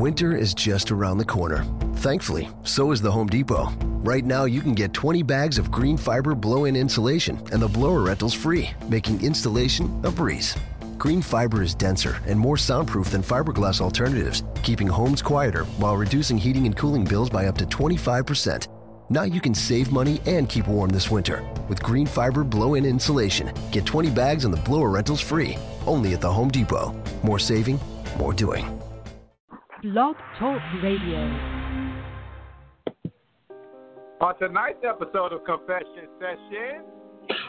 Winter is just around the corner. Thankfully, so is the Home Depot. Right now, you can get 20 bags of green fiber blow in insulation and the blower rentals free, making installation a breeze. Green fiber is denser and more soundproof than fiberglass alternatives, keeping homes quieter while reducing heating and cooling bills by up to 25%. Now you can save money and keep warm this winter with green fiber blow in insulation. Get 20 bags and the blower rentals free, only at the Home Depot. More saving, more doing. Blog Talk Radio. On tonight's episode of Confession Session,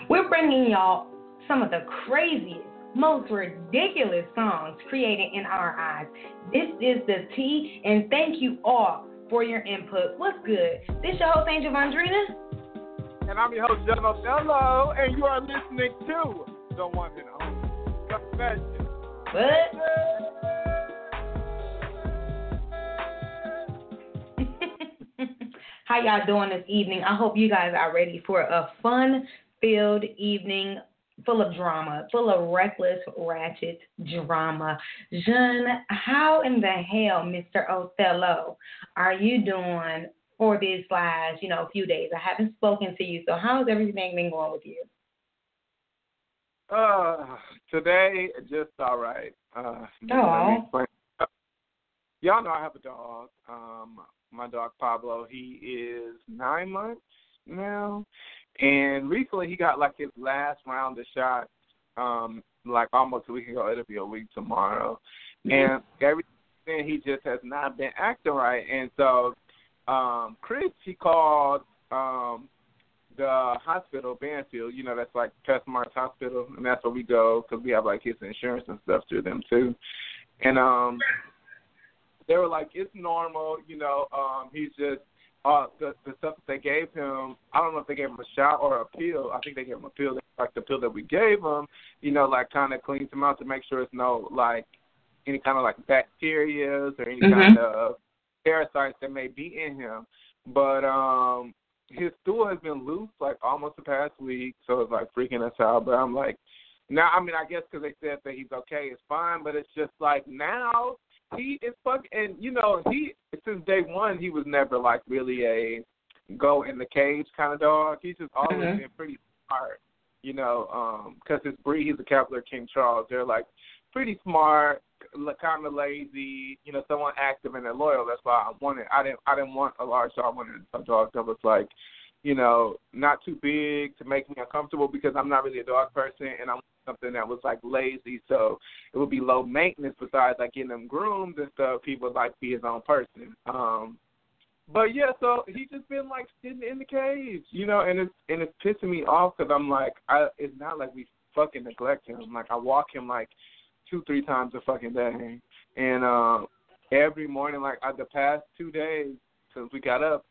we're bringing y'all some of the craziest, most ridiculous songs created in our eyes. This is the T, and thank you all for your input. What's good? This your host, Angel Vondrina. And I'm your host, John Othello, and you are listening to the one and only Confession. What? How y'all doing this evening? I hope you guys are ready for a fun-filled evening full of drama, full of reckless, ratchet drama. Jean, how in the hell, Mr. Othello, are you doing for these last, you know, few days? I haven't spoken to you, so how's everything been going with you? Uh, today just all right. Uh, oh. Y'all know I have a dog. Um, my dog Pablo. He is nine months now, and recently he got like his last round of shots. Um, like almost a week ago. It'll be a week tomorrow, mm-hmm. and everything he just has not been acting right. And so, um, Chris he called um the hospital, Banfield. You know, that's like PetSmart's hospital, and that's where we go because we have like his insurance and stuff through them too. And um, they were like, it's normal, you know. Um, he's just uh, the the stuff that they gave him. I don't know if they gave him a shot or a pill. I think they gave him a pill, like the pill that we gave him. You know, like kind of cleans him out to make sure it's no like any kind of like bacterias or any mm-hmm. kind of parasites that may be in him. But um his stool has been loose like almost the past week, so it's like freaking us out. But I'm like, now I mean I guess because they said that he's okay, it's fine. But it's just like now he is fucking, and you know, he since day one he was never like really a go in the cage kind of dog. He's just always mm-hmm. been pretty smart, you know, um, because his breed, he's a Cavalier King Charles. They're like pretty smart, kind of lazy, you know, someone active and they're loyal. That's why I wanted. I didn't. I didn't want a large dog. I wanted a dog that was like, you know, not too big to make me uncomfortable because I'm not really a dog person and I'm something that was like lazy, so it would be low maintenance. Besides like getting them groomed and stuff, he would like be his own person. Um, but yeah, so he's just been like sitting in the cage, you know, and it's and it's pissing me off because I'm like, I it's not like we fucking neglect him. Like I walk him like two three times a fucking day, and uh, every morning, like I, the past two days since we got up,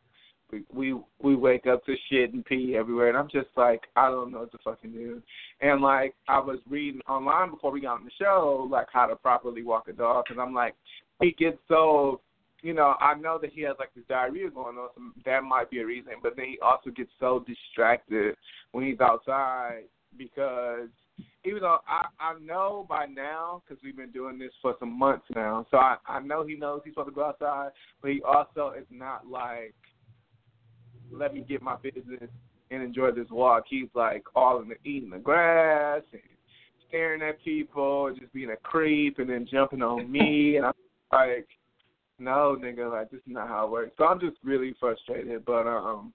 we we we wake up to shit and pee everywhere, and I'm just like, I don't know what to fucking do. And like, I was reading online before we got on the show, like how to properly walk a dog, because I'm like, he gets so, you know, I know that he has like this diarrhea going on, so that might be a reason. But then he also gets so distracted when he's outside because even though I I know by now because we've been doing this for some months now, so I I know he knows he's supposed to go outside, but he also is not like let me get my business and enjoy this walk. He's like all in the eating the grass and staring at people, and just being a creep, and then jumping on me, and I'm like, no, nigga, like this is not how it works. So I'm just really frustrated, but um,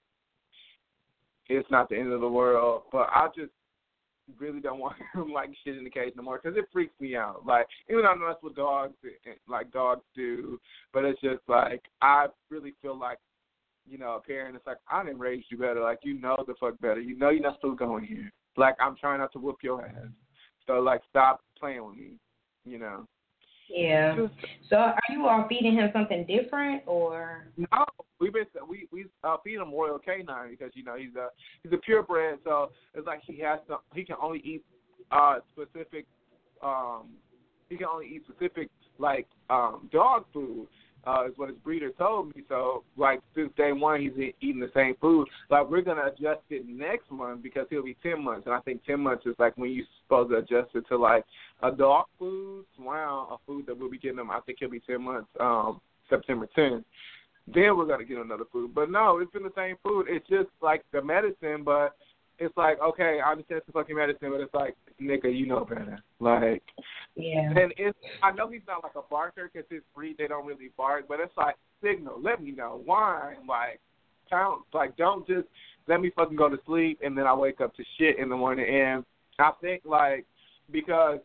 it's not the end of the world. But I just really don't want him like shit in the cage no more because it freaks me out. Like even though I know that's what dogs like dogs do, but it's just like I really feel like you know, a parent, it's like I didn't raise you better. Like you know the fuck better. You know you're not still going here. Like I'm trying not to whoop your ass. So like stop playing with me. You know. Yeah. So are you all feeding him something different or? No, we've been we we uh, feed him Royal Canine because you know he's a he's a purebred, so it's like he has to he can only eat uh specific um he can only eat specific like um dog food uh, is what his breeder told me. So, like since day one, he's eating the same food. Like we're gonna adjust it next month because he'll be ten months, and I think ten months is like when you're supposed to adjust it to like a dog food. Wow, a food that we'll be getting him. I think he'll be ten months. Um, September 10th. Then we're gonna get another food. But no, it's been the same food. It's just like the medicine, but it's like okay, I understand it's fucking medicine, but it's like nigga, you know better. Like, yeah. And it's I know he's not like a barker because his breed they don't really bark, but it's like signal, let me know, whine, like count, like don't just let me fucking go to sleep and then I wake up to shit in the morning. And I think like because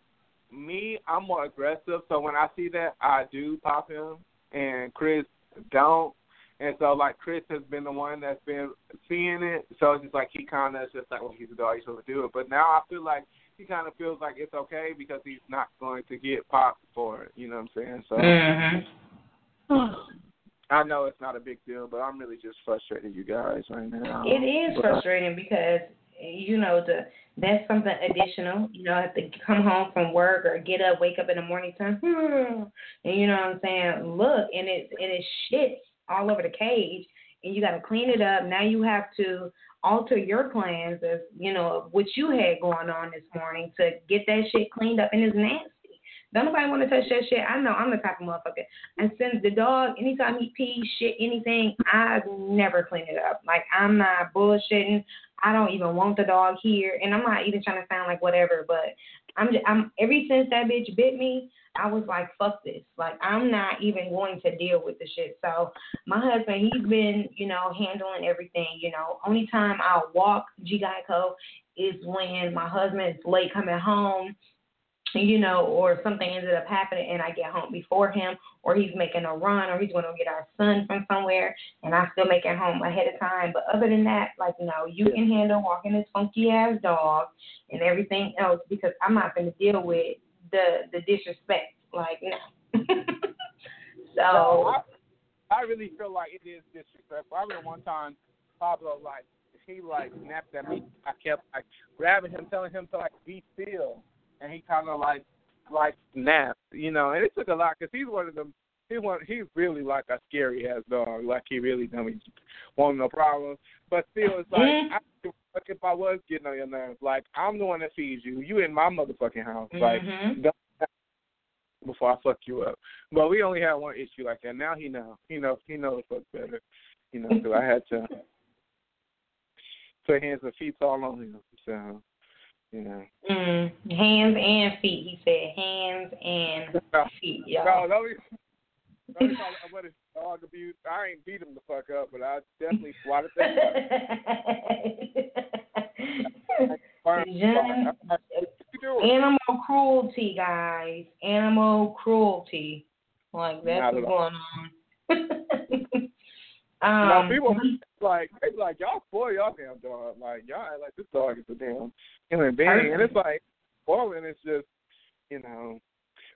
me, I'm more aggressive, so when I see that, I do pop him, and Chris don't. And so, like, Chris has been the one that's been seeing it. So it's just like he kind of just like, well, he's a dog, he's supposed to do it. But now I feel like he kind of feels like it's okay because he's not going to get popped for it. You know what I'm saying? So mm-hmm. I know it's not a big deal, but I'm really just frustrated, you guys, right now. It is but, frustrating because you know the that's something additional. You know, have to come home from work or get up, wake up in the morning time, hmm, and you know what I'm saying. Look, and it and it shits all over the cage, and you got to clean it up. Now you have to alter your plans as you know what you had going on this morning to get that shit cleaned up, and it's nasty. Don't nobody want to touch that shit. I know I'm the type of motherfucker. And since the dog, anytime he pees, shit, anything, I never clean it up. Like I'm not bullshitting. I don't even want the dog here, and I'm not even trying to sound like whatever, but I'm just, I'm every since that bitch bit me, I was like, fuck this. Like I'm not even going to deal with the shit. So my husband, he's been, you know, handling everything. You know, only time I'll walk G Geico is when my husband's late coming home you know, or something ended up happening and I get home before him, or he's making a run, or he's going to get our son from somewhere, and I still make it home ahead of time. But other than that, like, you know, you can handle walking this funky ass dog and everything else because I'm not going to deal with the the disrespect. Like, no. so. No, I, I really feel like it is disrespectful. I remember one time Pablo, like, he, like, snapped at me. I kept, like, grabbing him, telling him to, like, be still and he kind of like like snapped, you know. And it took a lot because he's one of them. He want he's really like a scary ass dog. Like he really don't want no problems. But still, it's like mm-hmm. I, like if I was getting on your nerves, like I'm the one that feeds you. You in my motherfucking house, mm-hmm. like before I fuck you up. But we only had one issue like that. Now he know. He knows. He knows fuck better. You know, so I had to put hands and feet all on him. So yeah. Mm, hands and feet. He said hands and feet. Y'all. No, dog abuse? I ain't beat him the fuck up, but I definitely swatted that. Animal cruelty, guys. Animal cruelty. Like that's what's going on. Um, now people like they be like y'all spoil y'all damn dog. Like y'all act like this dog is a damn human being, and it's like spoiling. It's just you know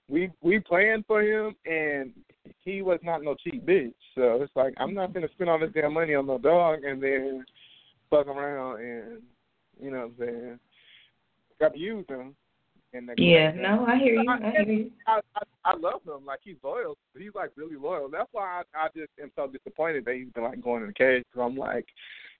we we planned for him, and he was not no cheap bitch. So it's like I'm not gonna spend all this damn money on no dog and then fuck around and you know what I'm saying. Got to use him and yeah, no, I hear you. I, hear you. I, I, I love him. Like he's loyal. He's like really loyal. That's why I, I just am so disappointed that he's been like going in the cage. Cause I'm like,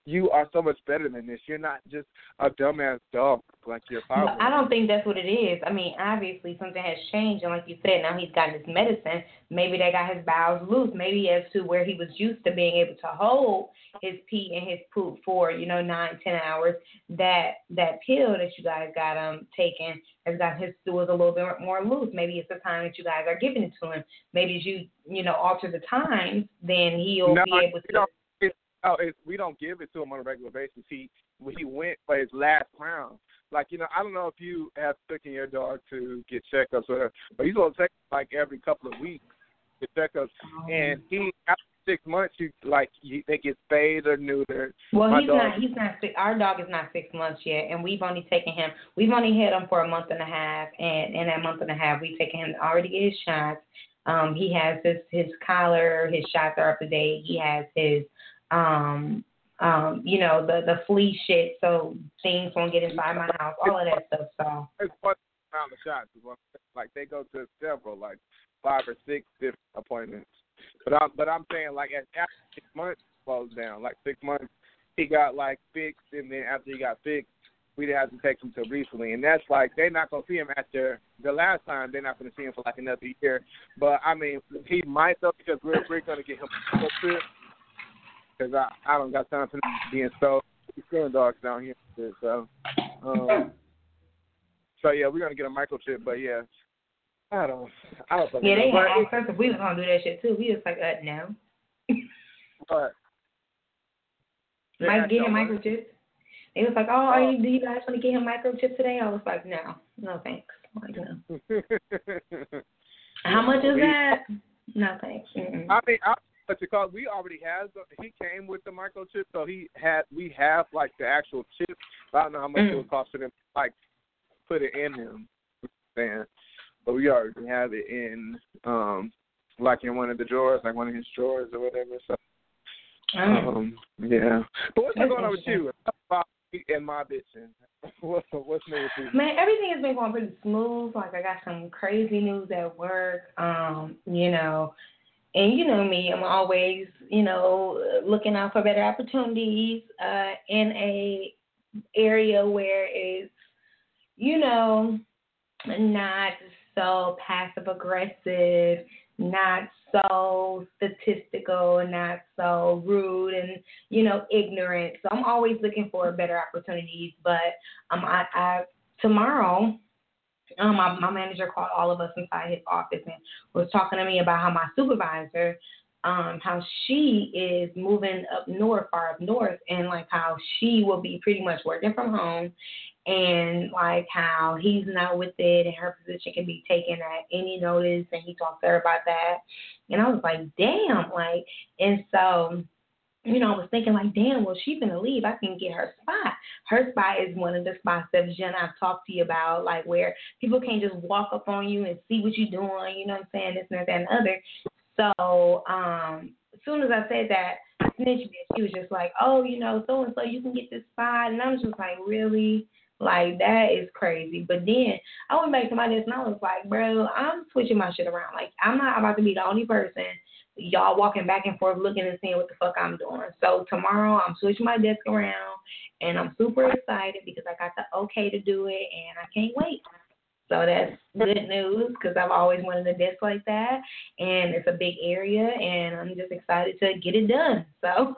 you are so much better than this. You're not just a dumbass dog like your father. I don't think that's what it is. I mean, obviously something has changed, and like you said, now he's got his medicine. Maybe they got his bowels loose. Maybe as to where he was used to being able to hold his pee and his poop for you know nine, ten hours. That that pill that you guys got um taken has got his stools a little bit more loose. Maybe it's the time that you guys are giving it to him. Maybe as you you know alter the times, then he'll no, be able to Oh, it's, we don't give it to him on a regular basis. He he went for his last round. Like you know, I don't know if you have taken your dog to get checkups or, whatever, but he's gonna take like every couple of weeks get checkups, and he after six months, you like you, they get spayed or neutered. Well, My he's dog, not. He's not. Our dog is not six months yet, and we've only taken him. We've only had him for a month and a half, and in that month and a half, we've taken him already get his shots. Um, he has his his collar, his shots are up to date. He has his um, um, you know, the the flea shit, so things won't get inside my house, all of that stuff. So it's fun around the shots. Like they go to several, like five or six different appointments. But I'm but I'm saying like after six months closed down, like six months he got like fixed, and then after he got fixed, we didn't have to take him till recently, and that's like they're not gonna see him after the last time. They're not gonna see him for like another year. But I mean, he might though because we're we're gonna get him a trip because I I don't got time for being so stealing dogs down here. So, um, so yeah, we're gonna get a microchip. But yeah, I don't I don't. Yeah, they had asked us if we was gonna do that shit too. We was like, uh, no. But, Mike getting no, microchips. They was like, oh, are you, do you guys want to get him microchip today? I was like, no, no thanks. Like, no. How much is that? No thanks. Mm-mm. I mean, I, but because we already have, the, he came with the microchip, so he had we have like the actual chip. I don't know how much it Mm. would cost for them to, like put it in him. Man, but we already have it in um like in one of the drawers, like one of his drawers or whatever. So Mm. um yeah. But what's That's going on with you? And my bitching. What's what's new with you? Man, everything has been going pretty smooth. Like I got some crazy news at work. Um, you know, and you know me, I'm always, you know, looking out for better opportunities uh, in a area where it's, you know, not so passive aggressive, not so statistical, not so rude and you know ignorant. So I'm always looking for better opportunities. But um, I, I tomorrow. Um, my, my manager called all of us inside his office and was talking to me about how my supervisor, um, how she is moving up north, far up north, and like how she will be pretty much working from home, and like how he's not with it, and her position can be taken at any notice, and he talked to her about that, and I was like, damn, like, and so you know, I was thinking like, damn, well, she's gonna leave. I can get her spot. Her spot is one of the spots that Jen I've talked to you about, like where people can't just walk up on you and see what you're doing. You know what I'm saying? This and that and other. So, um, as soon as I said that, she was just like, oh, you know, so and so, you can get this spot, and I was just like, really. Like that is crazy. But then I went back to my desk and I was like, bro, I'm switching my shit around. Like I'm not about to be the only person y'all walking back and forth looking and seeing what the fuck I'm doing. So tomorrow I'm switching my desk around and I'm super excited because I got the okay to do it and I can't wait. So that's good news because I've always wanted a desk like that and it's a big area and I'm just excited to get it done. So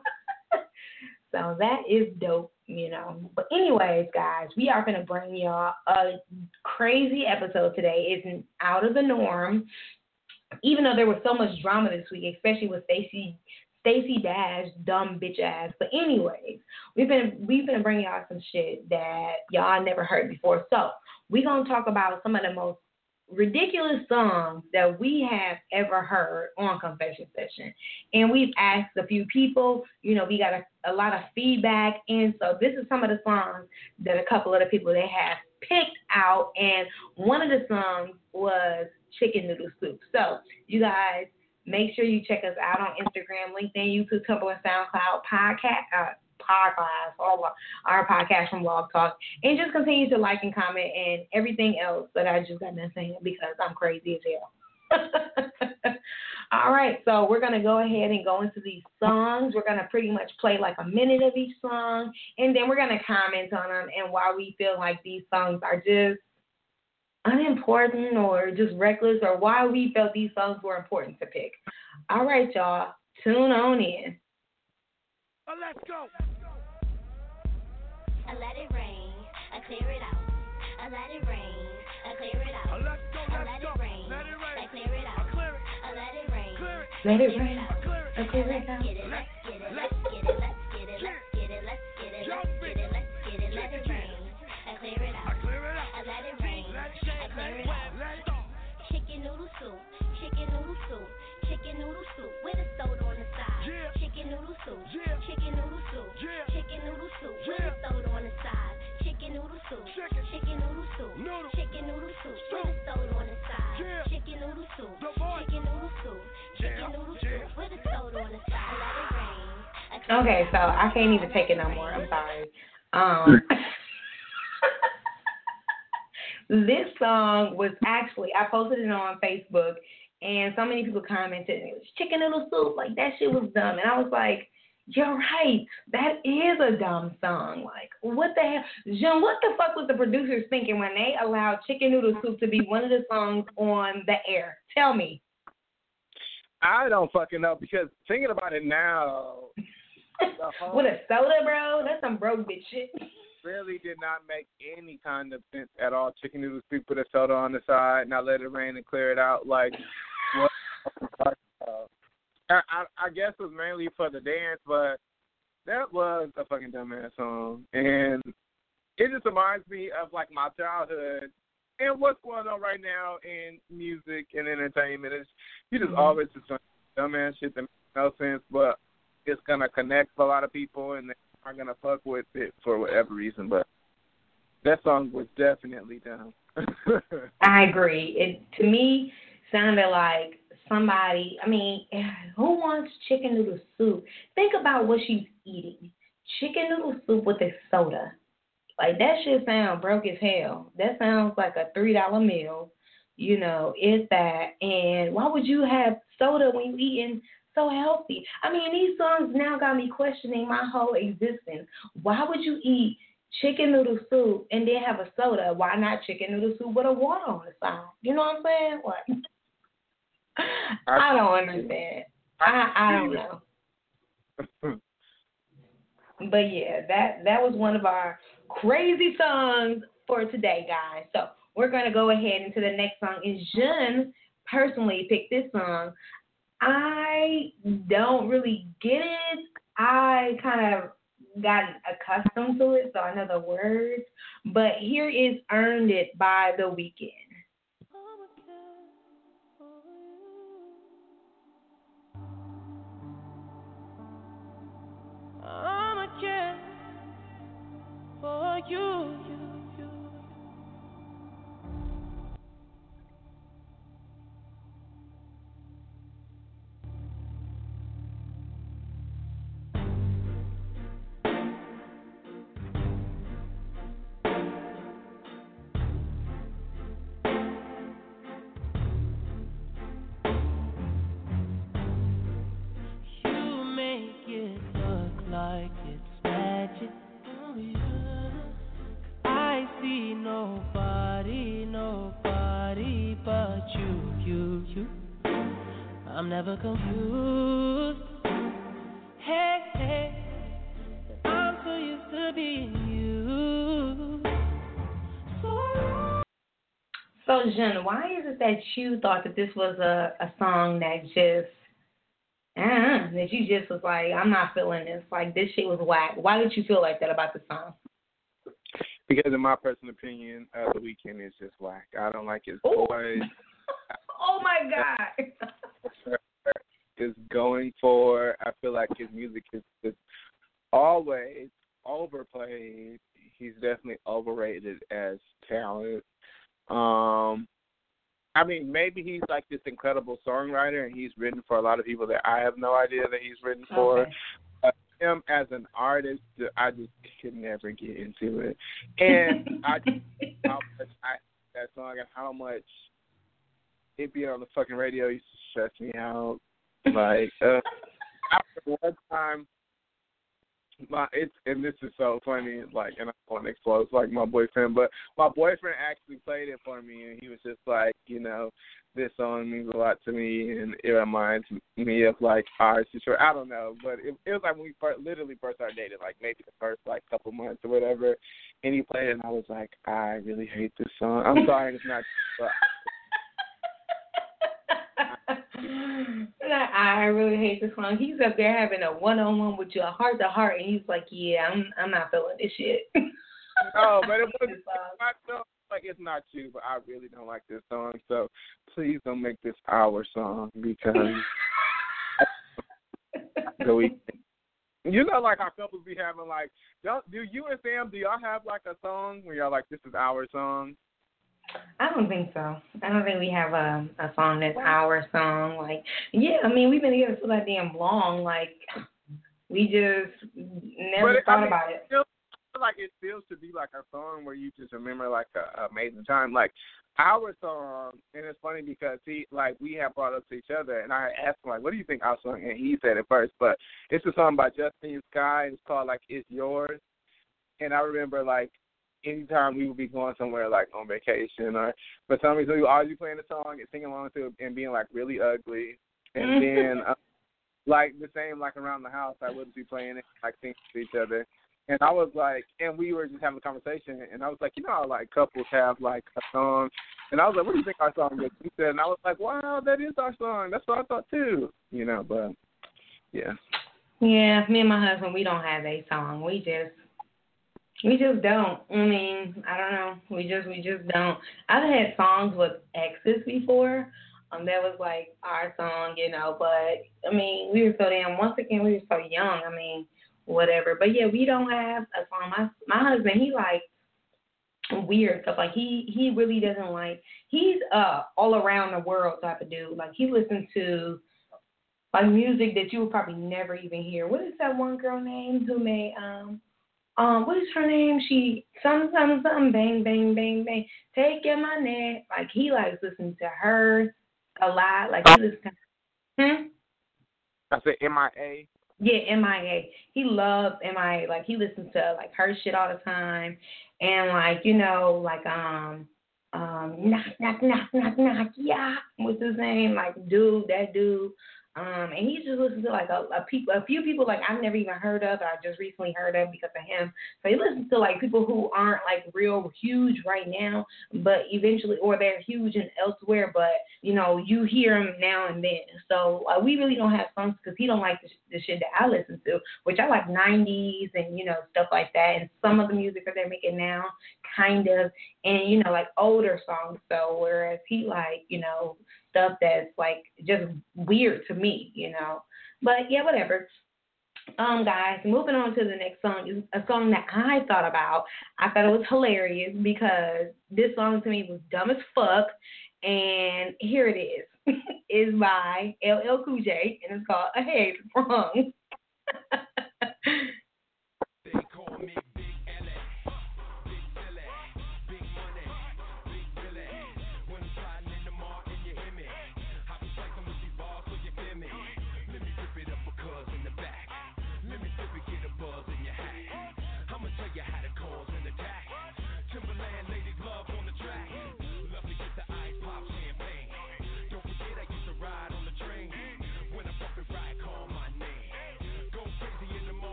so that is dope, you know. But anyways, guys, we are gonna bring y'all a crazy episode today. It's out of the norm even though there was so much drama this week, especially with Stacey Stacey Dash, dumb bitch ass. But anyways, we've been we've been bringing y'all some shit that y'all never heard before. So we're gonna talk about some of the most ridiculous songs that we have ever heard on Confession Session. And we've asked a few people, you know, we got a, a lot of feedback. And so this is some of the songs that a couple of the people they have picked out. And one of the songs was Chicken Noodle Soup. So you guys make sure you check us out on Instagram, LinkedIn, YouTube, Tumblr, and SoundCloud, podcast, uh, podcast, all our podcast from Blog Talk, and just continue to like and comment and everything else that I just got done saying because I'm crazy as hell. all right, so we're gonna go ahead and go into these songs. We're gonna pretty much play like a minute of each song, and then we're gonna comment on them and why we feel like these songs are just unimportant or just reckless or why we felt these songs were important to pick. All right, y'all, tune on in. Uh, let's go. I let it rain, I clear it out. I let it rain, I clear it Uh, out. let's go. I Let's let go. it rain, Let it rain. I clear it I out. clear it. I let it rain, Clear it. Let it clear rain. it out. Clear it. I clear it out. Go. Chicken noodle soup, chicken noodle soup, chicken noodle soup with a soda on the side. Yeah. Chicken noodle soup, Yeah. chicken noodle soup, Yeah. chicken noodle soup with a soda on the side. Chicken noodle soup, Chicken. chicken noodle soup, Noodle. chicken noodle soup Soup. with a soda on the side. Chicken noodle soup, chicken noodle soup, chicken noodle soup with a soda on the side. Let it rain. I clear Okay, so. I can't even take it no more. I'm sorry. Um, this song was actually I posted it on Facebook, and so many people commented it was chicken noodle soup. Like that shit was dumb, and I was like, You're right. That is a dumb song. Like, what the hell? Jean, what the fuck was the producers thinking when they allowed Chicken Noodle Soup to be one of the songs on the air? Tell me. I don't fucking know because thinking about it now, whole With a soda, bro? That's some broke bitch shit. Really did not make any kind of sense at all. Chicken noodle soup with a soda on the side, now let it rain and clear it out. Like, what? I, I, I guess it was mainly for the dance, but that was a fucking dumbass song, and it just reminds me of like my childhood and what's going on right now in music and entertainment. It's you just Mhm. always just dumbass shit that makes no sense, but it's gonna connect with a lot of people and are gonna fuck with it for whatever reason. But that song was definitely dumb. I agree. It to me sounded like somebody. I mean, who wants chicken noodle soup? Think about what she's eating: chicken noodle soup with a soda. Like that shit sound broke as hell. That sounds like a three dollar meal. You know, is that? And why would you have soda when you eating so healthy? I mean, these songs now got me questioning my whole existence. Why would you eat chicken noodle soup and then have a soda? Why not chicken noodle soup with a water on the side? You know what I'm saying? What? I don't understand. I I don't know. But yeah, that that was one of our crazy songs for today, guys. So we're gonna go ahead into the next song. And Jun personally picked this song. I don't really get it. I kind of got accustomed to it, so I know the words. But here is "Earned It" by The Weeknd. I'ma for you, you, you. Confused. Hey, hey, I'm so used to being you. So So, Jun, why is it that you thought that this was a, a song that just, uh, that you just was like, I'm not feeling this. Like, this shit was whack. Why did you feel like that about the song? because in my personal opinion, uh, the Weeknd is just whack. I don't like his Ooh. voice. oh, my God. is going for. I feel like his music is just always overplayed. He's definitely overrated as talent. Um, I mean, maybe he's like this incredible songwriter, and he's written for a lot of people that I have no idea that he's written for. Okay. But him as an artist, I just could never get into it. And I just, how much I that song and how much it being on the fucking radio used to stress me out. Like uh I one time my it's and this is so funny, like and I want to explode like my boyfriend, but my boyfriend actually played it for me and he was just like, you know, this song means a lot to me and it reminds me of like our situation. I don't know, but it, it was like when we first, literally first started dating, like maybe the first like couple months or whatever. And he played it and I was like, I really hate this song. I'm sorry, it's not. But I really hate this song. He's up there having a one on one with you, a heart to heart, and he's like, "Yeah, I'm, I'm not feeling this shit." No, oh, but it was This song. I feel like it's not you, but I really don't like this song. So please don't make this our song because the Weeknd. You know, like how couples be having like, don't do you and Sam? Do y'all have like a song where y'all like this is our song? I don't think so. I don't think we have a a song that's our song. Like, yeah, I mean, we've been together so that damn long. Like, we just never But, I thought mean, about it. Still, like it still should be like a song where you just remember like a, a amazing time. Like our song, and it's funny because he like we have brought up to each other, and I asked him like, "What do you think our song?" And he said it first, but it's a song by Justin Sky. And it's called like "It's Yours," and I remember like anytime we would be going somewhere like on vacation or for some reason we would always be playing the song and singing along to it and being like really ugly, and then. Uh, like the same like around the house I wouldn't be playing it like singing to each other. And I was like and we were just having a conversation and I was like, you know how like couples have like a song and I was like, What do you think our song is? He said and I was like, Wow, that is our song. That's what I thought too. You know, but yeah. Yeah, me and my husband, we don't have a song. We just, we just don't. I mean, I don't know. We just, we just don't. I've had songs with exes before. Um, that was like our song, you know. But I mean, we were so damn. Once again, we were so young. I mean, whatever. But yeah, we don't have a song. My my husband, he like weird stuff. Like he he really doesn't like. He's uh all around the world type of dude. Like he listens to like music that you would probably never even hear. What is that one girl name who made um um what is her name? She some some some bang bang bang bang take in my neck. Like he likes listening to her a lot. Like he listens to hmm? I said MIA. Yeah, MIA. He loves MIA. Like he listens to like her shit all the time, and like you know like um um knock knock knock knock knock yeah what's his name like dude that dude um, and he just listens to like a, a people, a few people like I've never even heard of, or I just recently heard of because of him. So he listens to like people who aren't like real huge right now, but eventually, or they're huge and elsewhere, but you know you hear them now and then. So uh, we really don't have songs because he don't like the, the shit that I listen to, which I like '90s and you know stuff like that, and some of the music that they're making now, kind of, and you know like older songs. So whereas he like you know stuff that's like just weird to me, you know. But yeah, whatever. Um, guys, moving on to the next song is a song that I thought about. I thought it was hilarious because this song to me was dumb as fuck, and here it is. is by LL Cool J, and it's called "A Head Sprung."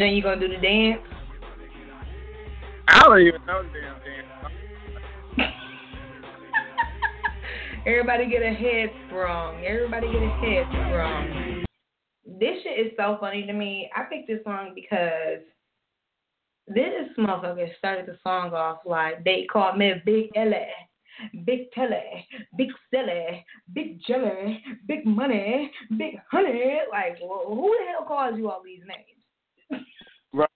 You gonna do the dance? I don't even know the damn damn. Everybody get a head sprung. Everybody get a head sprung. This shit is so funny to me. I picked this song because this motherfucker started the song off like they called me Big Ellie, Big Telly, Big Silly, Big Jelly, Big Money, Big Honey. Like, who the hell calls you all these names? Right.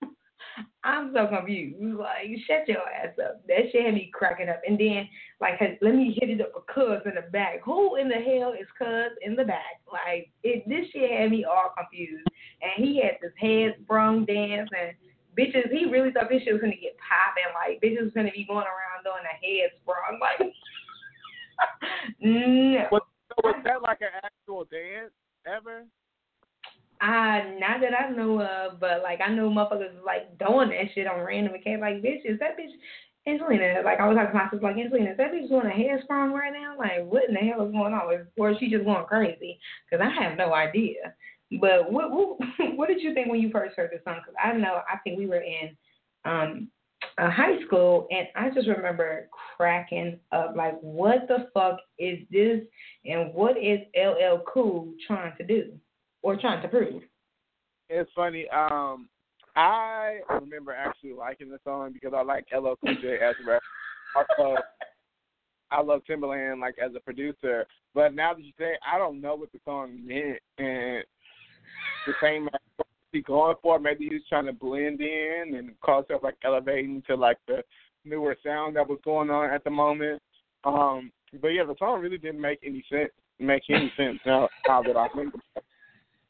I'm so confused. Like, shut your ass up. That shit had me cracking up. And then, like, let me hit it up for Cuz in the back. Who in the hell is Cuz in the back? Like, it this shit had me all confused. And he had this head sprung dance and bitches. He really thought this shit was gonna get popping. Like, bitches was gonna be going around doing a head sprung. Like, no. Was, was that like an actual dance ever? Uh, not that I know of, but like I know motherfuckers like doing that shit on random occasions. Like, bitch, is that bitch Angelina? Like, I was talking to my sister, like, Angelina, is that bitch doing a hair sprung right now? Like, what in the hell is going on? Or is she just going crazy? Because I have no idea. But what, what what did you think when you first heard the song? Because I know I think we were in um uh, high school, and I just remember cracking up. Like, what the fuck is this? And what is LL Cool trying to do or trying to prove? It's funny. Um, I remember actually liking the song because I like LL Cool J as a rapper. Also, I love Timbaland like as a producer. But now that you say, it, I don't know what the song meant, and the same he going for? Maybe he was trying to blend in and call himself like elevating to like the newer sound that was going on at the moment. Um, but yeah, the song really didn't make any sense. Make any sense now, now that I think about it.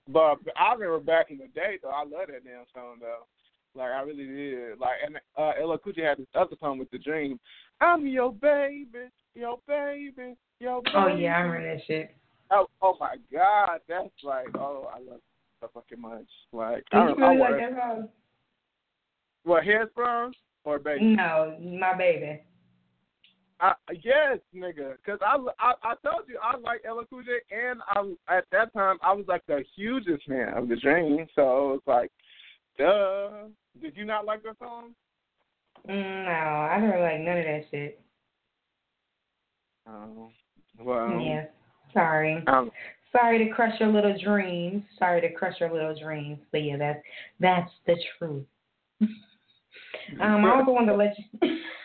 But I remember back in the day, though, I love that damn song though. Like I really did. Like and uh, LL Cool J had this other song with the Dream. I'm your baby, your baby, your baby. Oh yeah, I remember that shit. Oh, oh my God, that's like oh I love it so fucking much. Like Do I, you don't- really I like that song? what heads or baby? No, my baby. I, yes, nigga. Cause I, I I told you I like LL Cool J, and I at that time I was like the hugest fan of the Dream. So it was like, duh. Did you not like the song? Mm, No, I don't like none of that shit. Oh, well. yeah, sorry. Um, Sorry to crush your little dreams. Sorry to crush your little dreams. But yeah, that's that's the truth. um, I also want to let you.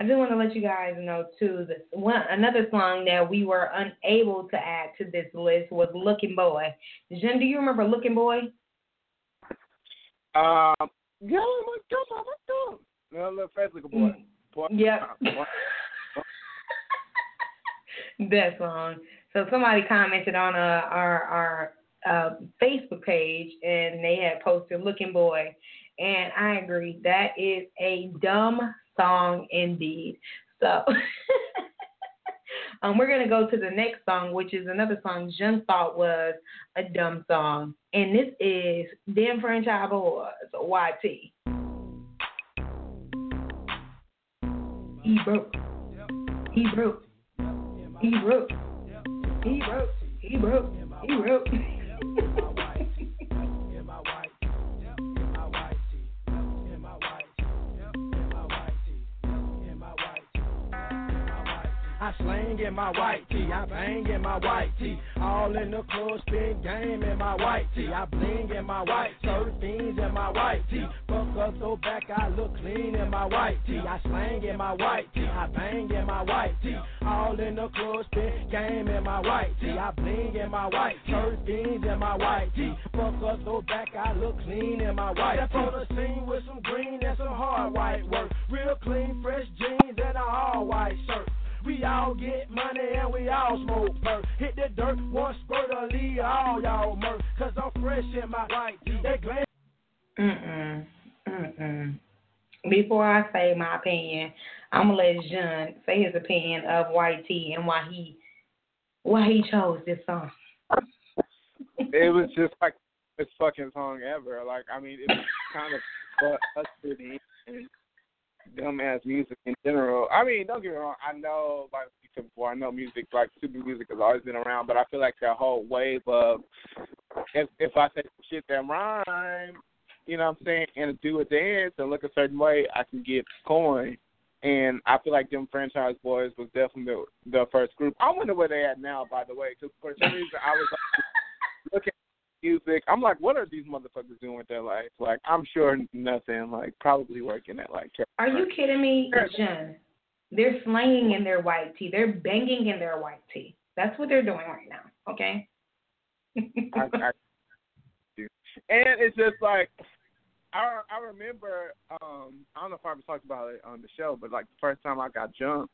I just want to let you guys know too that one another song that we were unable to add to this list was "Looking Boy." Jen, do you remember "Looking Boy"? um, yeah, look, come on, let's go. No, look, fast like a boy. boy. Yep. Uh, that song. So somebody commented on uh, our our uh, Facebook page, and they had posted "Looking Boy," and I agree that is a dumb song indeed. So. Um, we're gonna go to the next song, which is another song Jen thought was a dumb song, and this is "Dem Franchise Boyz" YT. He broke. He broke. He broke. He broke. He broke. He broke. I slang in my white tee, I bang in my white tee. All in the club, spin game in my white tee. I bling in my white tee, fiends in my white tee. Fuck up so back, I look clean in my white tee. I slang in my white tee, I bang in my white tee. All in the club, spin game in my white tee. I bling in my white tee, fiends in my white tee. Fuck up so back, I look clean in my white tee. On the scene with some green and some hard white work. Real clean, fresh jeans and a all white shirt. We all get money and we all smoke perk. Hit the dirt, one spurt or leave all y'all murk. Cause I'm fresh in my white tee. That glam Mm-mm. Mm-mm. Before I say my opinion, I'm gonna let John say his opinion of White Tee and why he why he chose this song. it was just like this fucking song ever. Like I mean, it was kind of busted and dumbass music in general. I mean, don't get me wrong. I know, like you said before, I know music, like stupid music, has always been around. But I feel like that whole wave of if if I say shit that rhyme, you know what I'm saying, and do a dance and look a certain way, I can get coin. And I feel like Dem Franchise Boyz was definitely the, the first group. I wonder where they at now, by the way, because for some reason I was like, looking music. I'm like, what are these motherfuckers doing with their life? Like, I'm sure nothing. Like, probably working at like. Are you kidding me, John? They're slanging in their white tee. They're banging in their white tee. That's what they're doing right now. Okay. I, I, and it's just like I I remember um I don't know if I ever talked about it on the show, but like the first time I got jumped,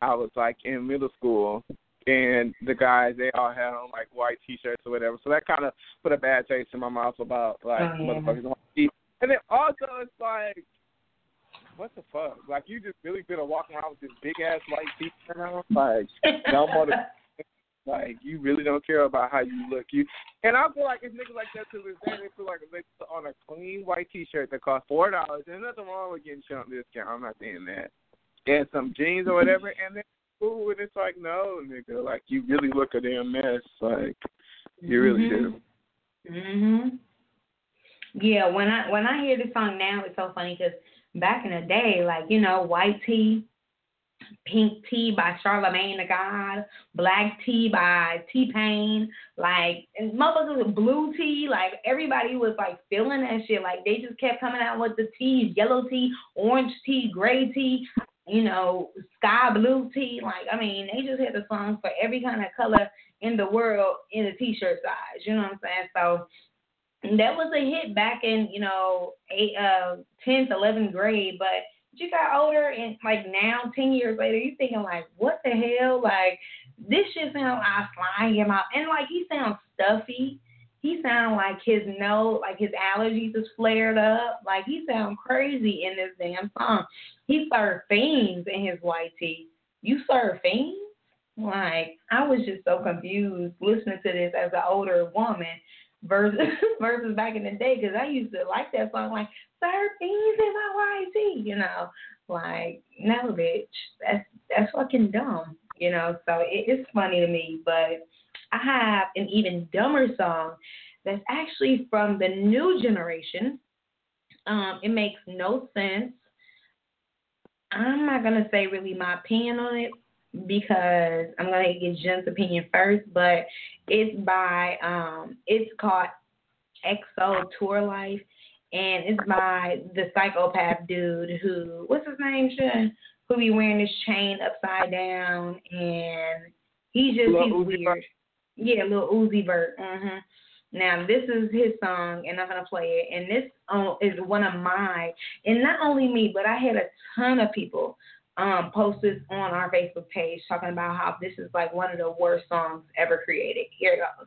I was like in middle school, and the guys they all had on like white t-shirts or whatever, so that kind of put a bad taste in my mouth about like Oh, yeah. motherfuckers on TV. And then also it's like. What the fuck? Like you just really been walking around with this big ass white t-shirt on? Like no more like you really don't care about how you look. You and I feel like if niggas like that to this day. They feel like if they put on a clean white T-shirt that costs four dollars, there's nothing wrong with getting shot discount. I'm not saying that. And some jeans or whatever, and then cool. And it's like no, nigga, like you really look a damn mess. Like you really do. Mhm. Yeah, when I when I hear this song now, it's so funny because back in the day, like you know, white tea, pink tea by Charlemagne the God, black tea by T Pain, like and motherfuckers with blue tea, like everybody was like feeling that shit. Like they just kept coming out with the teas, yellow tea, orange tea, gray tea, you know, sky blue tea. Like I mean, they just had the songs for every kind of color in the world in the t-shirt size. You know what I'm saying? So that was a hit back in you know eight, uh, tenth, eleventh grade, but you got older and like now, ten years later, you thinking like, what the hell? Like this shit sounds I flying him out, and like he sounds stuffy. He sound like his nose, like his allergies is flared up. Like he sound crazy in this damn song. He served fiends in his white. You serve fiends? Like I was just so confused listening to this as an older woman versus versus back in the day because I used to like that song like serve fiends in my white. You know, like no bitch, that's that's fucking dumb. You know, so it, it's funny to me, but I have an even dumber song that's actually from the new generation. Um, it makes no sense. I'm not gonna say really my opinion on it because I'm gonna get Jen's opinion first, but it's by um it's called XO Tour Life and it's by the psychopath dude who what's his name, Jen? Who be wearing this chain upside down and he's just Lil he's Uzi weird. Yeah, Lil Uzi Vert. Mhm. Now this is his song, and I'm gonna play it. And this uh, is one of my, and not only me, but I had a ton of people um post this on our Facebook page talking about how this is like one of the worst songs ever created. Here it goes.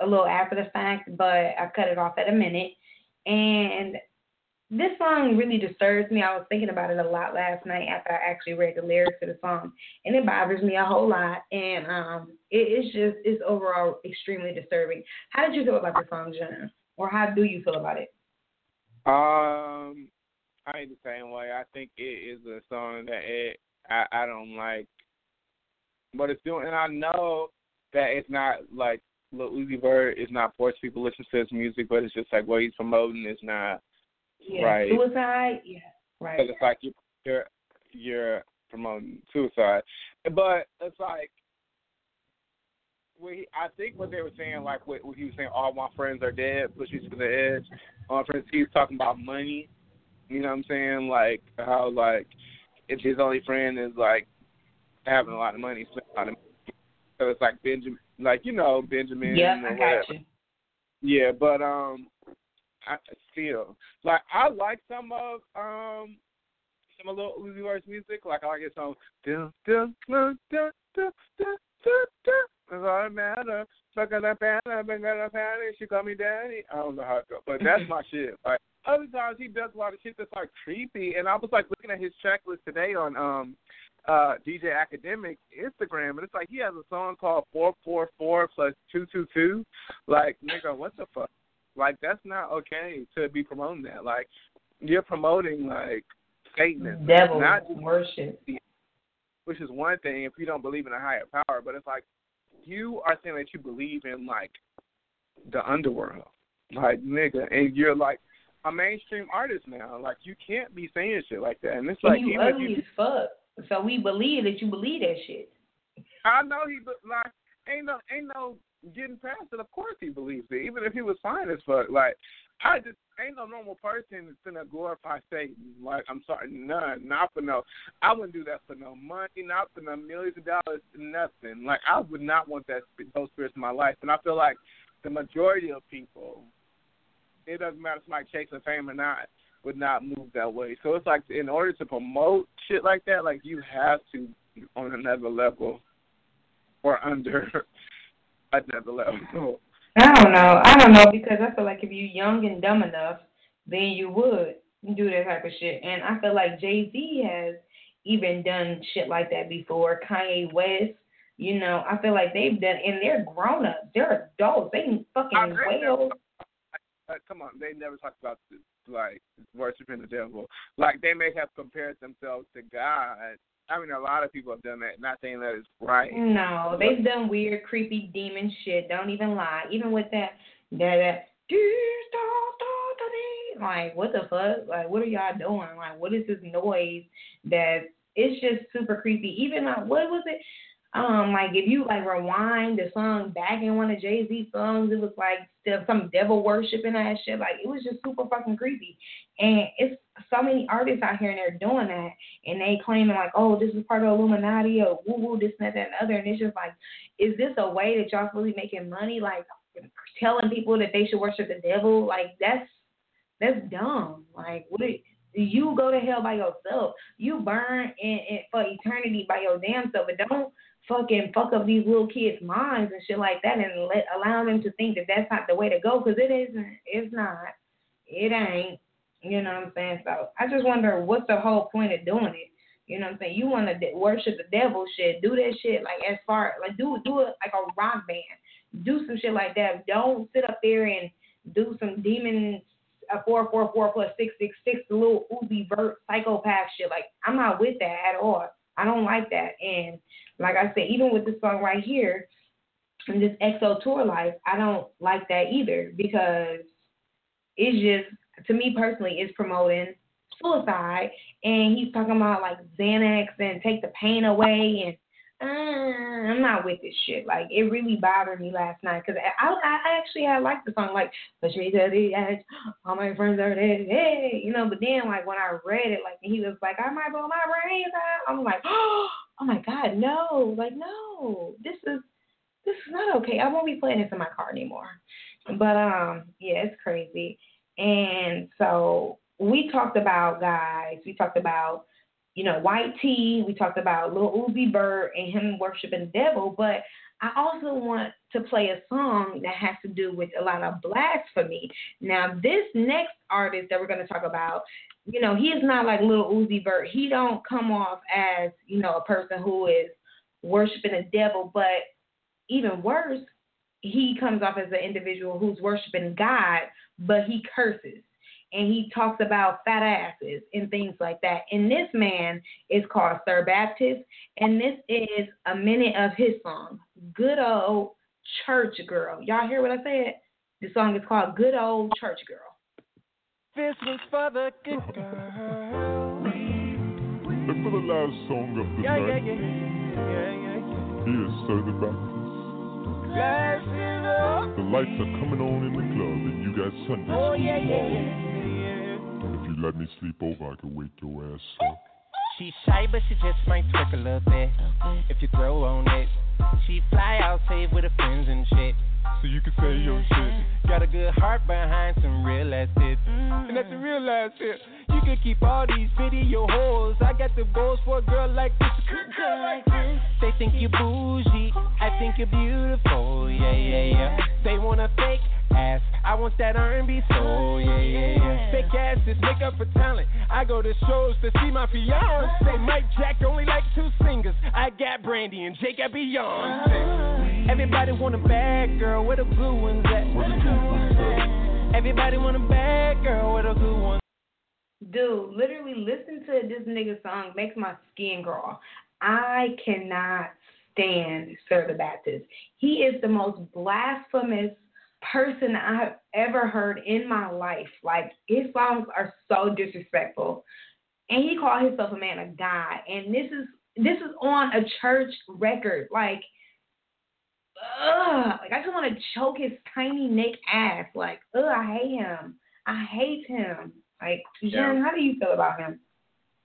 a little after the fact, but I cut it off at a minute. And this song really disturbs me. I was thinking about it a lot last night after I actually read the lyrics to the song, and it bothers me a whole lot. And um, it, it's just it's overall extremely disturbing. How did you feel about the song, Jenna? Or how do you feel about it? Um, I ain't the same way. I think it is a song that it I I don't like, but it's doing, and I know that it's not like Lil Uzi Vert is not forcing people to listen to his music, but it's just like what he's promoting is not Yeah, Right. suicide. Yeah, right. because it's like you- you're you're promoting suicide, but it's like. We, I think what they were saying, like what, what he was saying, all my friends are dead, push you to the edge. All my friends, he was talking about money. You know what I'm saying? Like how like if his only friend is like having a lot of money, spending a lot of money. So it's like Benjamin, like you know Benjamin. Yeah, I got you. Yeah, but um, I still like I like some of um some of Lil Uzi Vert's music. Like I like his song "Dun Dun Dun Dun Dun Dun Dun." Does all matter? Look at the banner, been got a panty. She call me daddy. I don't know how it goes, but that's my shit. Like other times, he does a lot of shit that's like creepy, and I was like looking at his checklist today on um uh DJ Akademiks Instagram, and it's like he has a song called four four four plus two two two. Like nigga, what the fuck? Like that's not okay to be promoting that. Like you're promoting like Satanism, Devil not just worship. which is one thing if you don't believe in a higher power, but it's like you are saying that you believe in like the underworld, like nigga, and you're like a mainstream artist now. Like you can't be saying shit like that, and it's like and you ugly you, as fuck. So we believe that you believe that shit. I know he like ain't no ain't no getting past it. Of course he believes it, even if he was fine as fuck. Like I just ain't no normal person that's gonna glorify Satan. Like I'm sorry, none, not for no. I wouldn't do that for no money, not for no millions of dollars, nothing. Like I would not want that those spirits in my life. And I feel like the majority of people it doesn't matter if somebody chasing fame or not would not move that way. So it's like in order to promote shit like that, like you have to on another level or under another level. I don't know. I don't know because I feel like if you're young and dumb enough, then you would do that type of shit. And I feel like Jay Z has even done shit like that before. Kanye West, you know, I feel like they've done, and they're grown ups. They're adults. They can fucking agree. come on, they never talk about like worshiping the devil. Like they may have compared themselves to God. I mean, a lot of people have done that. Not saying that it's right. No, they've done weird, creepy demon shit. Don't even lie. Even with that, that, that, like, what the fuck? Like, what are y'all doing? Like, what is this noise that it's just super creepy. Even like, what was it? Um, like if you like rewind the song back in one of Jay Z songs, it was like some devil worshiping that shit. Like it was just super fucking creepy. And it's so many artists out here and they're doing that and they claiming like, oh, this is part of Illuminati or woo woo, this and that, that and other. And it's just like, is this a way that y'all really making money? Like telling people that they should worship the devil? Like that's that's dumb. Like what? It, you go to hell by yourself. You burn in, in for eternity by your damn self. But don't fucking fuck up these little kids' minds and shit like that, and let allow them to think that that's not the way to go because it isn't. It's not. It ain't. You know what I'm saying? So I just wonder what's the whole point of doing it. You know what I'm saying? You want to de- worship the devil shit? Do that shit like as far like do do it like a rock band. Do some shit like that. Don't sit up there and do some demon a four four four plus six six six the Lil Uzi Vert psychopath shit. Like I'm not with that at all. I don't like that. And like I said, even with this song right here, in this XO tour life, I don't like that either because it's just to me personally it's promoting suicide and he's talking about like Xanax and take the pain away and uh, I'm not with this shit. Like it really bothered me last night because I, I actually I like the song like push me to the edge, all my friends are dead, hey, you know. But then like when I read it, like he was like I might blow my brains out. I'm like, oh my god, no, like no, this is this is not okay. I won't be playing this in my car anymore. But um, yeah, it's crazy. And so we talked about guys. We talked about you know, White Tee. We talked about Lil Uzi Vert and him worshiping the devil, but I also want to play a song that has to do with a lot of blasphemy. Now, this next artist that we're going to talk about, you know, he is not like Lil Uzi Vert. He don't come off as, you know, a person who is worshiping the devil, but even worse, he comes off as an individual who's worshiping God, but he curses and he talks about fat asses and things like that. And this man is called Sir Baptist, and this is a minute of his song, Good Old Church Girl. Y'all hear what I said? The song is called Good Old Church Girl. This was for the good girl. And for the last song of the Yeah, yeah, night, yeah. Yeah, yeah. here's Sir the Baptist. Glass it up. The lights are coming on in the club, and you got Sunday Oh, yeah, yeah, yeah. And if you let me sleep over, I can wake your ass up. She shy, but she just might twerk a little bit. If you throw on it, she fly out safe with her friends and shit. So you can say your shit. Mm-hmm. Got a good heart behind some real ass tits. Mm-hmm. And that's a real ass tip. You can keep all these video hoes. I got the goals for a girl like this. Girl like this. They think you bougie. I think you're beautiful. Yeah, yeah, yeah. They wanna fake ass. I want that R&B soul. Oh, yeah, yeah, yeah. Fake ass is make up for talent. I go to shows to see my fiance. Say Mike Jack only like two singers. I got Brandy and Jake got Beyonce. Everybody want a bad girl. Where the good ones at? Everybody want a bad girl. Where the good ones? Dude, literally listen to this nigga song makes my skin crawl. I cannot stand Sir the Baptist. He is the most blasphemous person I've ever heard in my life. Like his songs are so disrespectful. And he called himself a man of God. And this is this is on a church record. Like ugh, like I just want to choke his tiny neck ass. Like, ugh, I hate him. I hate him. Like, Jen, Yeah. how do you feel about him?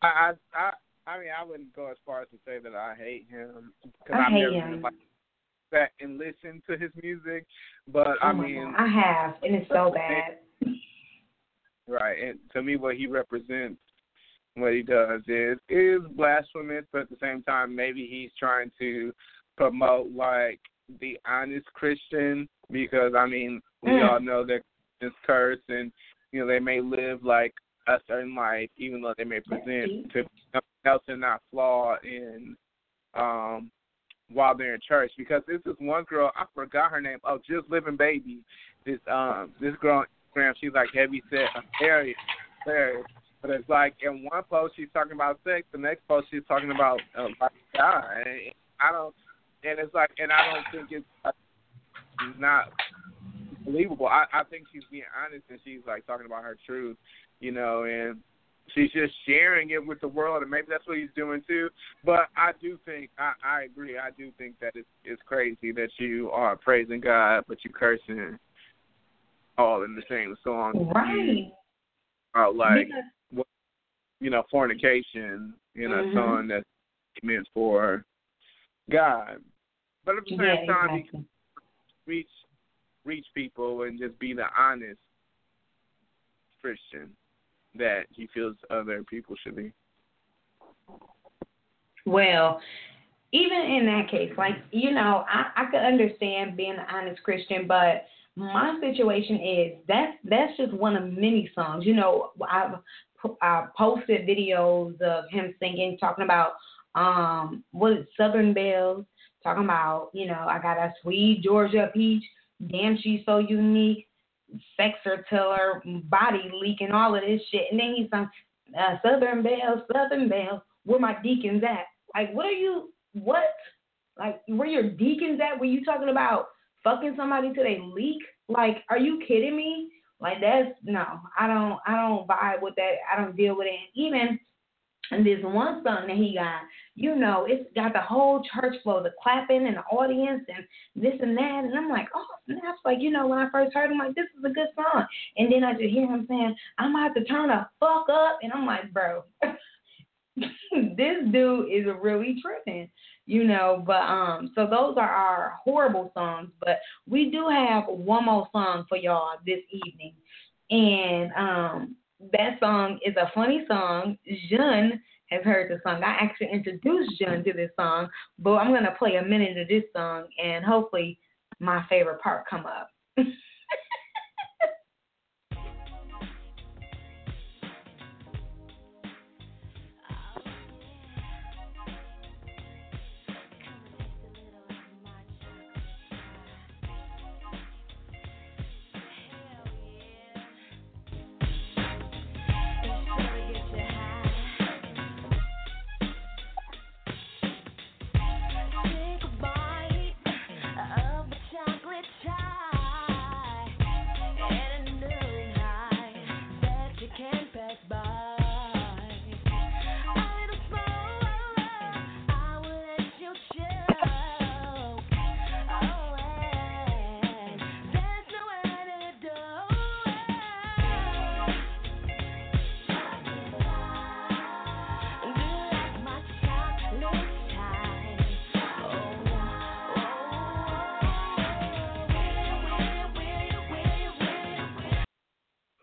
I, I, I, I mean, I wouldn't go as far as to say that I hate him because I I've hate never him. That and listened to his music. But I oh my mean, I have, and it's so bad. right. And to me, what he represents, what he does is is blasphemous, but at the same time, maybe he's trying to promote like the honest Christian because I mean we Mm. all know that it's cursed and you know they may live like a certain life even though they may present to something else and not flawed in um while they're in church because this is one girl I forgot her name oh just living baby. This um this girl on Instagram she's like heavy set hilarious hilarious but it's like in one post she's talking about sex the next post she's talking about uh, like God. And I don't and it's like and I don't think it's uh, it's not believable. I I think she's being honest and she's like talking about her truth, you know, and she's just sharing it with the world, and maybe that's what he's doing too. But I do think I I agree. I do think that it's it's crazy that you are praising God, but you cursing all in the same song. Right. About like what you know fornication in a Mhm. song that's meant for God. But at the same yeah, time, exactly. reach reach people and just be the honest Christian that he feels other people should be. Well, even in that case, like you know, I I could understand being an honest Christian, but my situation is that's that's just one of many songs. You know, I've I posted videos of him singing, talking about um what is Southern Bells, talking about you know I got a sweet Georgia peach, damn she's so unique, sex her till her body leaking, all of this shit, and then he's sung uh, Southern Bells, Southern Bells, where my deacons at? Like, what are you? What? Like, where your deacons at? Were you talking about fucking somebody till they leak? Like, are you kidding me? Like, that's no. I don't. I don't vibe with that. I don't deal with it. And even and this one song that he got, you know, it's got the whole church flow, the clapping and the audience and this and that. And I'm like, oh, snaps. Like, you know, when I first heard him, like, this is a good song. And then I just hear him saying, I'm about to turn the fuck up. And I'm like, bro, this dude is really tripping, you know. But um, so those are our horrible songs. But we do have one more song for y'all this evening, and um, that song is a funny song. Jean has heard the song. I actually introduced Jean to this song, but I'm gonna play a minute of this song, and hopefully my favorite part come up.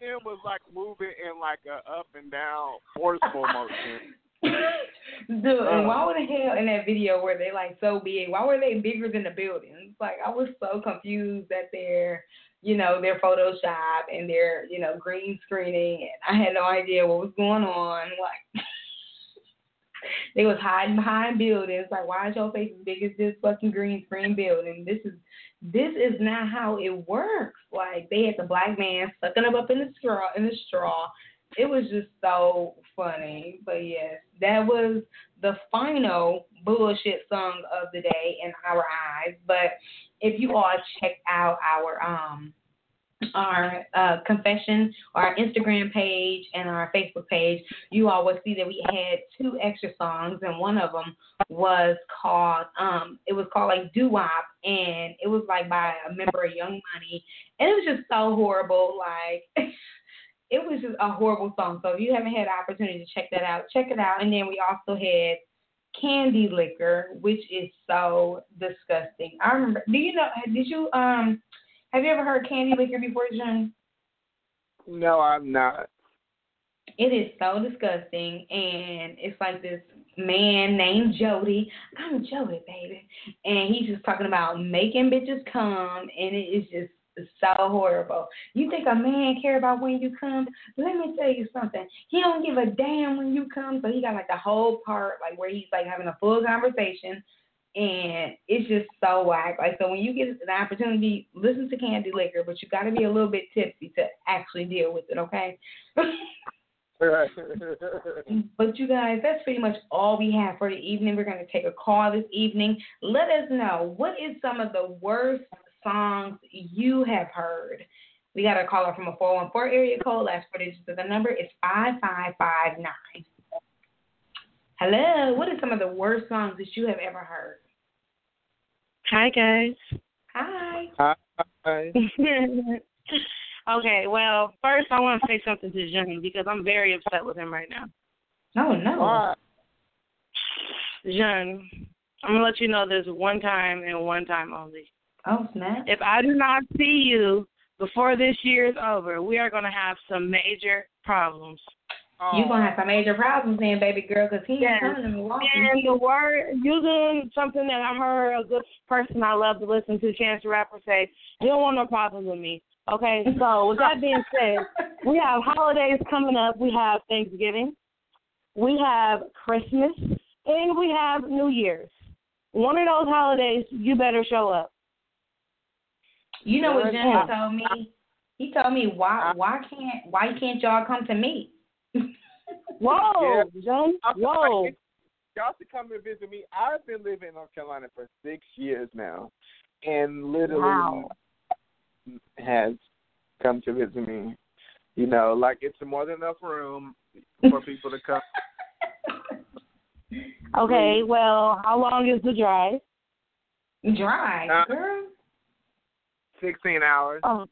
It was like moving in like a up and down forceful motion. Dude, and why uh. would the hell in that video were they like so big? Why were they bigger than the buildings? Like I was so confused at their, you know, their Photoshop and their, you know, green screening. And I had no idea what was going on. Like they was hiding behind buildings. Like why is your face as big as this fucking green screen building? This is this is not how it works. Like they had the black man sucking him up in the straw in the straw. it was just so funny. But yes, that was the final bullshit song of the day in our eyes. But if you all check out our um our uh, confession, our Instagram page, and our Facebook page, you all will see that we had two extra songs, and one of them was called um it was called like Doo Wop, and it was like by a member of Young Money, and it was just so horrible, like. It was just a horrible song. So if you haven't had the opportunity to check that out, check it out. And then we also had Candy Licker, which is so disgusting. I remember. Do you know? Did you um? Have you ever heard Candy Licker before, John? No, I'm not. It is so disgusting, and it's like this man named Jody. I'm Jody, baby, and he's just talking about making bitches come, and it is just so horrible. You think a man care about when you come? Let me tell you something. He don't give a damn when you come. So he got like the whole part, like where he's like having a full conversation, and it's just so whack. Like so, when you get the opportunity, listen to Candy Licker, but you got to be a little bit tipsy to actually deal with it. Okay. But you guys, that's pretty much all we have for the evening. We're going to take a call this evening. Let us know what is some of the worst songs you have heard. We got a caller from a 414 area code. Last four digits of the number is 5559. Hello, what are some of the worst songs that you have ever heard? Hi guys. Hi. Hi. okay, well, first I want to say something to Johnny because I'm very upset with him right now. Oh, no. Why? John, I'm gonna let you know this one time and one time only. Oh, snap. If I do not see you before this year is over, we are gonna have some major problems. You gonna have some major problems then, baby girl, because he Yes. coming to Milwaukee. And the word using something that I heard a good person I love to listen to, Chance the Rapper say, You don't want no problems with me. Okay, so with that being said, we have holidays coming up. We have Thanksgiving, we have Christmas, and we have New Year's. One of those holidays, you better show up. You know what Yeah. Jimmy told me? He told me why why can't why can't y'all come to me? Whoa, John. I'm Whoa. Y'all should come and visit me. I've been living in North Carolina for six years now, and literally Wow. has come to visit me. You know, like it's more than enough room for people to come. Okay, well, how long is the drive? Drive, Uh, girl. Sixteen hours. Oh,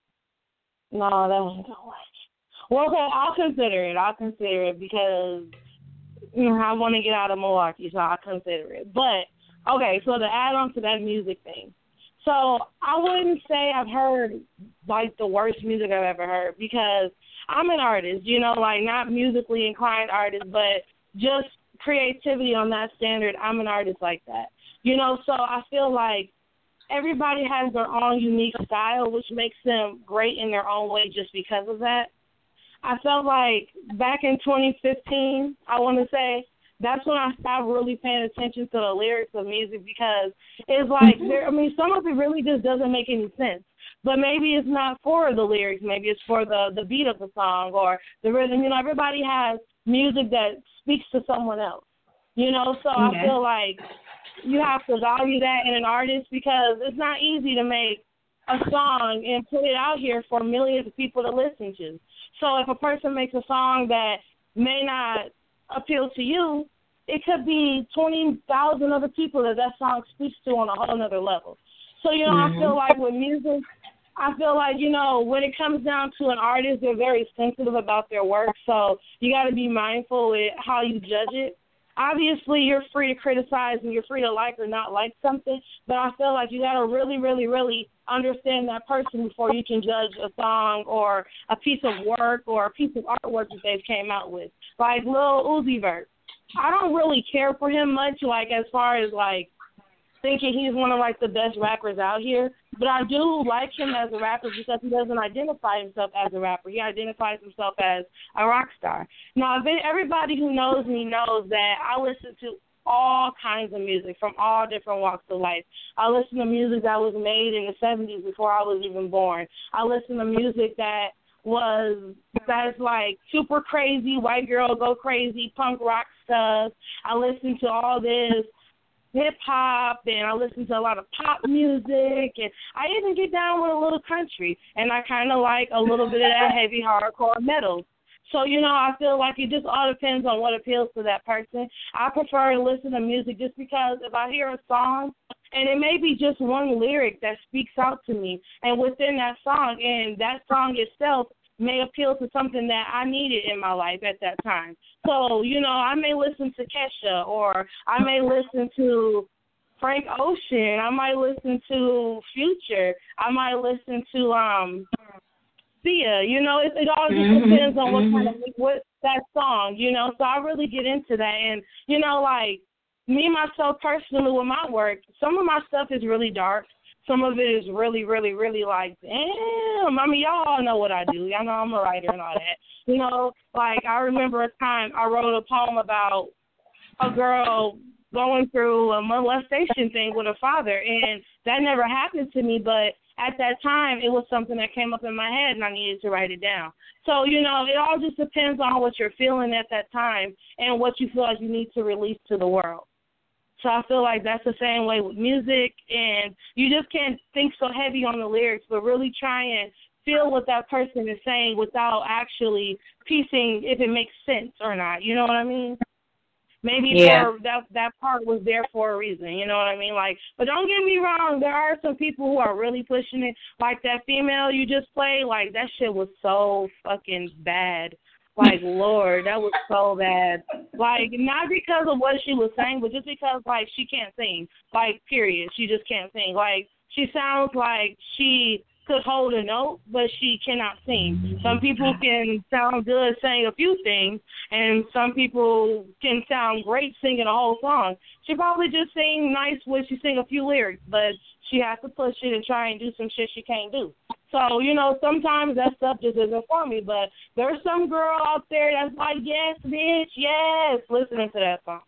no, that ain't gonna work. Well, okay, I'll consider it. I'll consider it because you know I want to get out of Milwaukee, so I'll consider it. But okay, so to add on to that music thing, so I wouldn't say I've heard like the worst music I've ever heard because I'm an artist, you know, like not musically inclined artist, but just creativity on that standard. I'm an artist like that, you know. So I feel like everybody has their own unique style, which makes them great in their own way just because of that. I felt like back in 2015, I want to say, that's when I stopped really paying attention to the lyrics of music because it's like, mm-hmm. there, I mean, some of it really just doesn't make any sense. But maybe it's not for the lyrics, maybe it's for the the beat of the song or the rhythm. You know, everybody has music that speaks to someone else. You know, so I feel like you have to value that in an artist because it's not easy to make a song and put it out here for millions of people to listen to. So if a person makes a song that may not appeal to you, it could be twenty thousand other people that that song speaks to on a whole nother level. So you know, I mm-hmm. feel like with music, I feel like you know when it comes down to an artist, they're very sensitive about their work. So you got to be mindful with how you judge it obviously you're free to criticize and you're free to like or not like something, but I feel like you gotta really, really, really understand that person before you can judge a song or a piece of work or a piece of artwork that they've came out with. Like Lil Uzi Vert. I don't really care for him much, like as far as like thinking he's one of like the best rappers out here. But I do like him as a rapper because he doesn't identify himself as a rapper. He identifies himself as a rock star. Now, everybody who knows me knows that I listen to all kinds of music from all different walks of life. I listen to music that was made in the 70s before I was even born. I listen to music that was that's like super crazy, white girl go crazy, punk rock stuff. I listened to all this hip hop and I listen to a lot of pop music and I even get down with a little country and I kind of like a little bit of that heavy hardcore metal. So you know, I feel like it just all depends on what appeals to that person. I prefer to listen to music just because if I hear a song and it may be just one lyric that speaks out to me and within that song and that song itself may appeal to something that I needed in my life at that time. So, you know, I may listen to Kesha or I may listen to Frank Ocean, I might listen to Future, I might listen to um Sia, you know, it, it all just Mhm, depends on what kind of mhm. what that song, you know. So I really get into that and you know, like me myself personally with my work, some of my stuff is really dark. Some of it is really, really, really like, damn. I mean, y'all all know what I do. Y'all know I'm a writer and all that. You know, like I remember a time I wrote a poem about a girl going through a molestation thing with her father, and that never happened to me. But at that time, it was something that came up in my head, and I needed to write it down. So you know, it all just depends on what you're feeling at that time and what you feel like you need to release to the world. So I feel like that's the same way with music, and you just can't think so heavy on the lyrics, but really try and feel what that person is saying without actually piecing if it makes sense or not. You know what I mean? Maybe Yeah. for that that part was there for a reason. You know what I mean? Like, but don't get me wrong, there are some people who are really pushing it. Like that female you just played, like that shit was so fucking bad. Like Lord, that was so bad. Like not because of what she was saying, but just because like she can't sing. Like period, she just can't sing. Like she sounds like she could hold a note, but she cannot sing. Some people can sound good saying a few things, and some people can sound great singing a whole song. She probably just sing nice when she sing a few lyrics, but she has to push it and try and do some shit she can't do. So, you know, sometimes that stuff just isn't for me, but there's some girl out there that's like, yes, bitch, yes, listening to that song.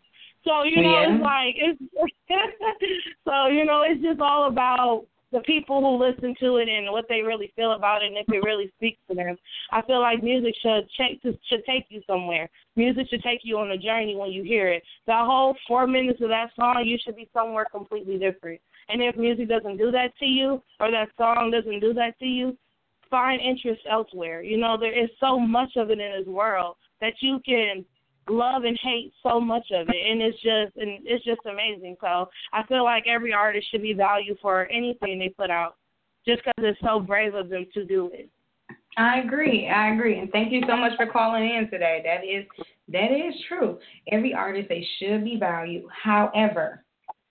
So, you know, Yeah. it's like, it's, so, you know, it's just all about the people who listen to it and what they really feel about it and if it really speaks to them. I feel like music should check should take you somewhere. Music should take you on a journey when you hear it. The whole four minutes of that song, you should be somewhere completely different. And if music doesn't do that to you, or that song doesn't do that to you, find interest elsewhere. You know, there is so much of it in this world that you can love and hate so much of it and it's just and it's just amazing so i feel like every artist should be valued for anything they put out just because it's so brave of them to do it I agree. I agree. And thank you so much for calling in today. That is that is true. Every artist they should be valued. However,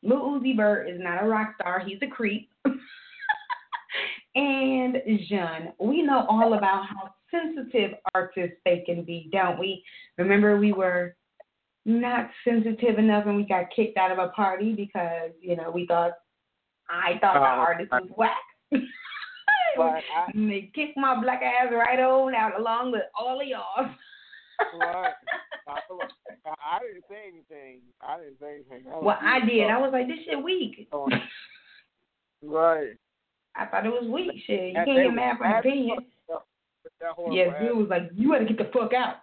Lil Uzi Vert is not a rock star. He's a creep. and Jean, we know all about how sensitive artists they can be, don't we? Remember we were not sensitive enough and we got kicked out of a party because, you know, we thought I thought the Oh, artist was whack. I, And they kicked my black ass right on out along with all of y'all. right. I, I didn't say anything. I didn't say anything. was well, I you. did. I was like, this shit weak. Oh, Right. I thought it was weak. Shit, you That- can't get mad for mad opinion. Yes, dude was like, you gotta get the fuck out.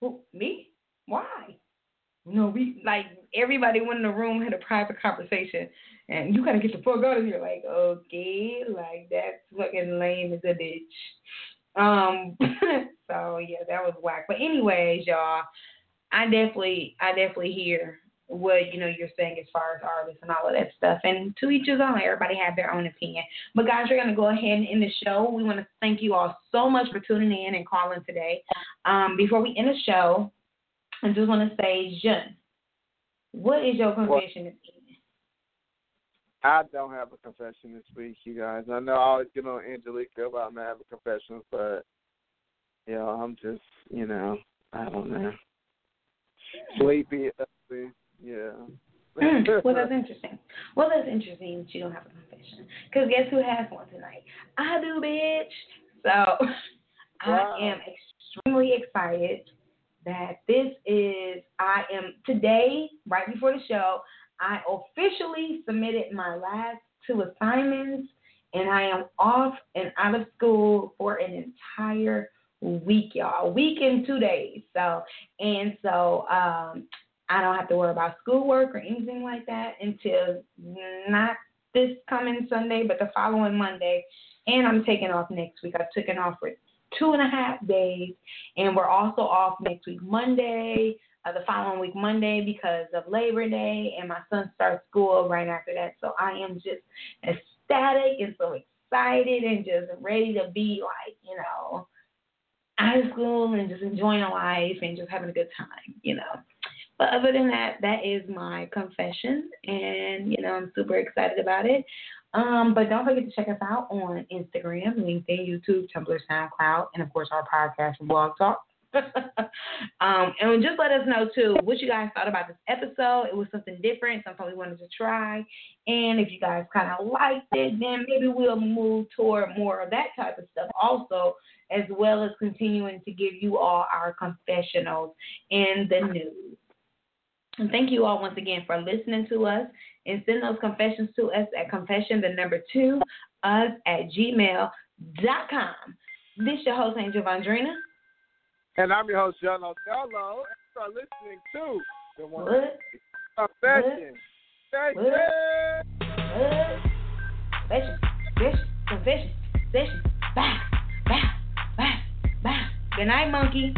Who, me? Why? No, we like everybody went in the room had a private conversation, and you gotta get the fuck out of here. Like, okay, like that's fucking lame as a bitch. Um, so yeah, that was whack. But anyways, y'all, I definitely, I definitely hear what you know you're saying as far as artists and all of that stuff. And to each his own. Everybody have their own opinion. But guys, we're gonna go ahead and end the show. We want to thank you all so much for tuning in and calling today. Um, before we end the show, I just want to say, Jun, what is your confession this evening? I don't have a confession this week, you guys. I know I always get on Angelica about not having confessions, but you know, I'm just, you know, I don't know, sleepy, yeah. Mm, well, that's interesting. Well, that's interesting that you don't have a confession. Because guess who has one tonight? I do, bitch. So Wow. I am extremely excited that this is, I am, today, right before the show, I officially submitted my last two assignments and I am off and out of school for an entire week, y'all. A week in two days. So and so um I don't have to worry about schoolwork or anything like that until not this coming Sunday, but the following Monday. And I'm taking off next week. I've taken off for two and a half days, and we're also off next week Monday, uh, the following week Monday because of Labor Day, and my son starts school right after that. So I am just ecstatic and so excited and just ready to be like, you know, out of school and just enjoying life and just having a good time, you know. But other than that, that is my confession, and you know I'm super excited about it. Um, but don't forget to check us out on Instagram, LinkedIn, YouTube, Tumblr, SoundCloud, and of course our podcast and blog talk. um, and just let us know too what you guys thought about this episode. It was something different, something we wanted to try. And if you guys kind of liked it, then maybe we'll move toward more of that type of stuff also, as well as continuing to give you all our confessionals in the news. And thank you all once again for listening to us and send those confessions to us at confession, the number two, us at gmail.com. This your host, Angel Vondrina. And I'm your host, John Othello. And you listening to the one What? confession. Say What? it. Confession, confession, confession, confession. Bye, bye. Good night, monkey.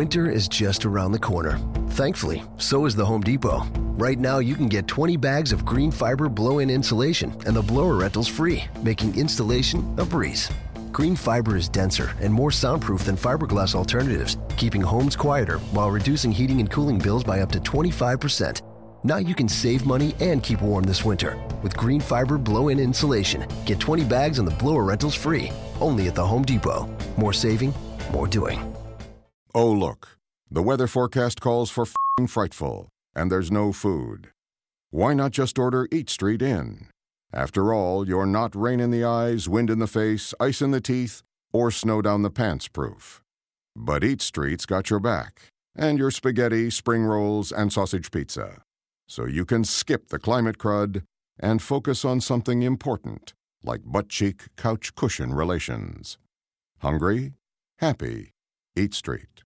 Winter is just around the corner. Thankfully, so is the Home Depot. Right now, you can get 20 bags of GreenFiber blow in insulation and the blower rentals free, making installation a breeze. GreenFiber is denser and more soundproof than fiberglass alternatives, keeping homes quieter while reducing heating and cooling bills by up to 25%. Now you can save money and keep warm this winter with GreenFiber blow in insulation. Get 20 bags and the blower rentals free, only at the Home Depot. More saving, more doing. Oh, look. The weather forecast calls for fing frightful, and there's no food. Why not just order EatStreet In? After all, you're not rain in the eyes, wind in the face, ice in the teeth, or snow down the pants proof. But EatStreet's got your back, and your spaghetti, spring rolls, and sausage pizza. So you can skip the climate crud and focus on something important, like butt cheek couch cushion relations. Hungry? Happy. EatStreet.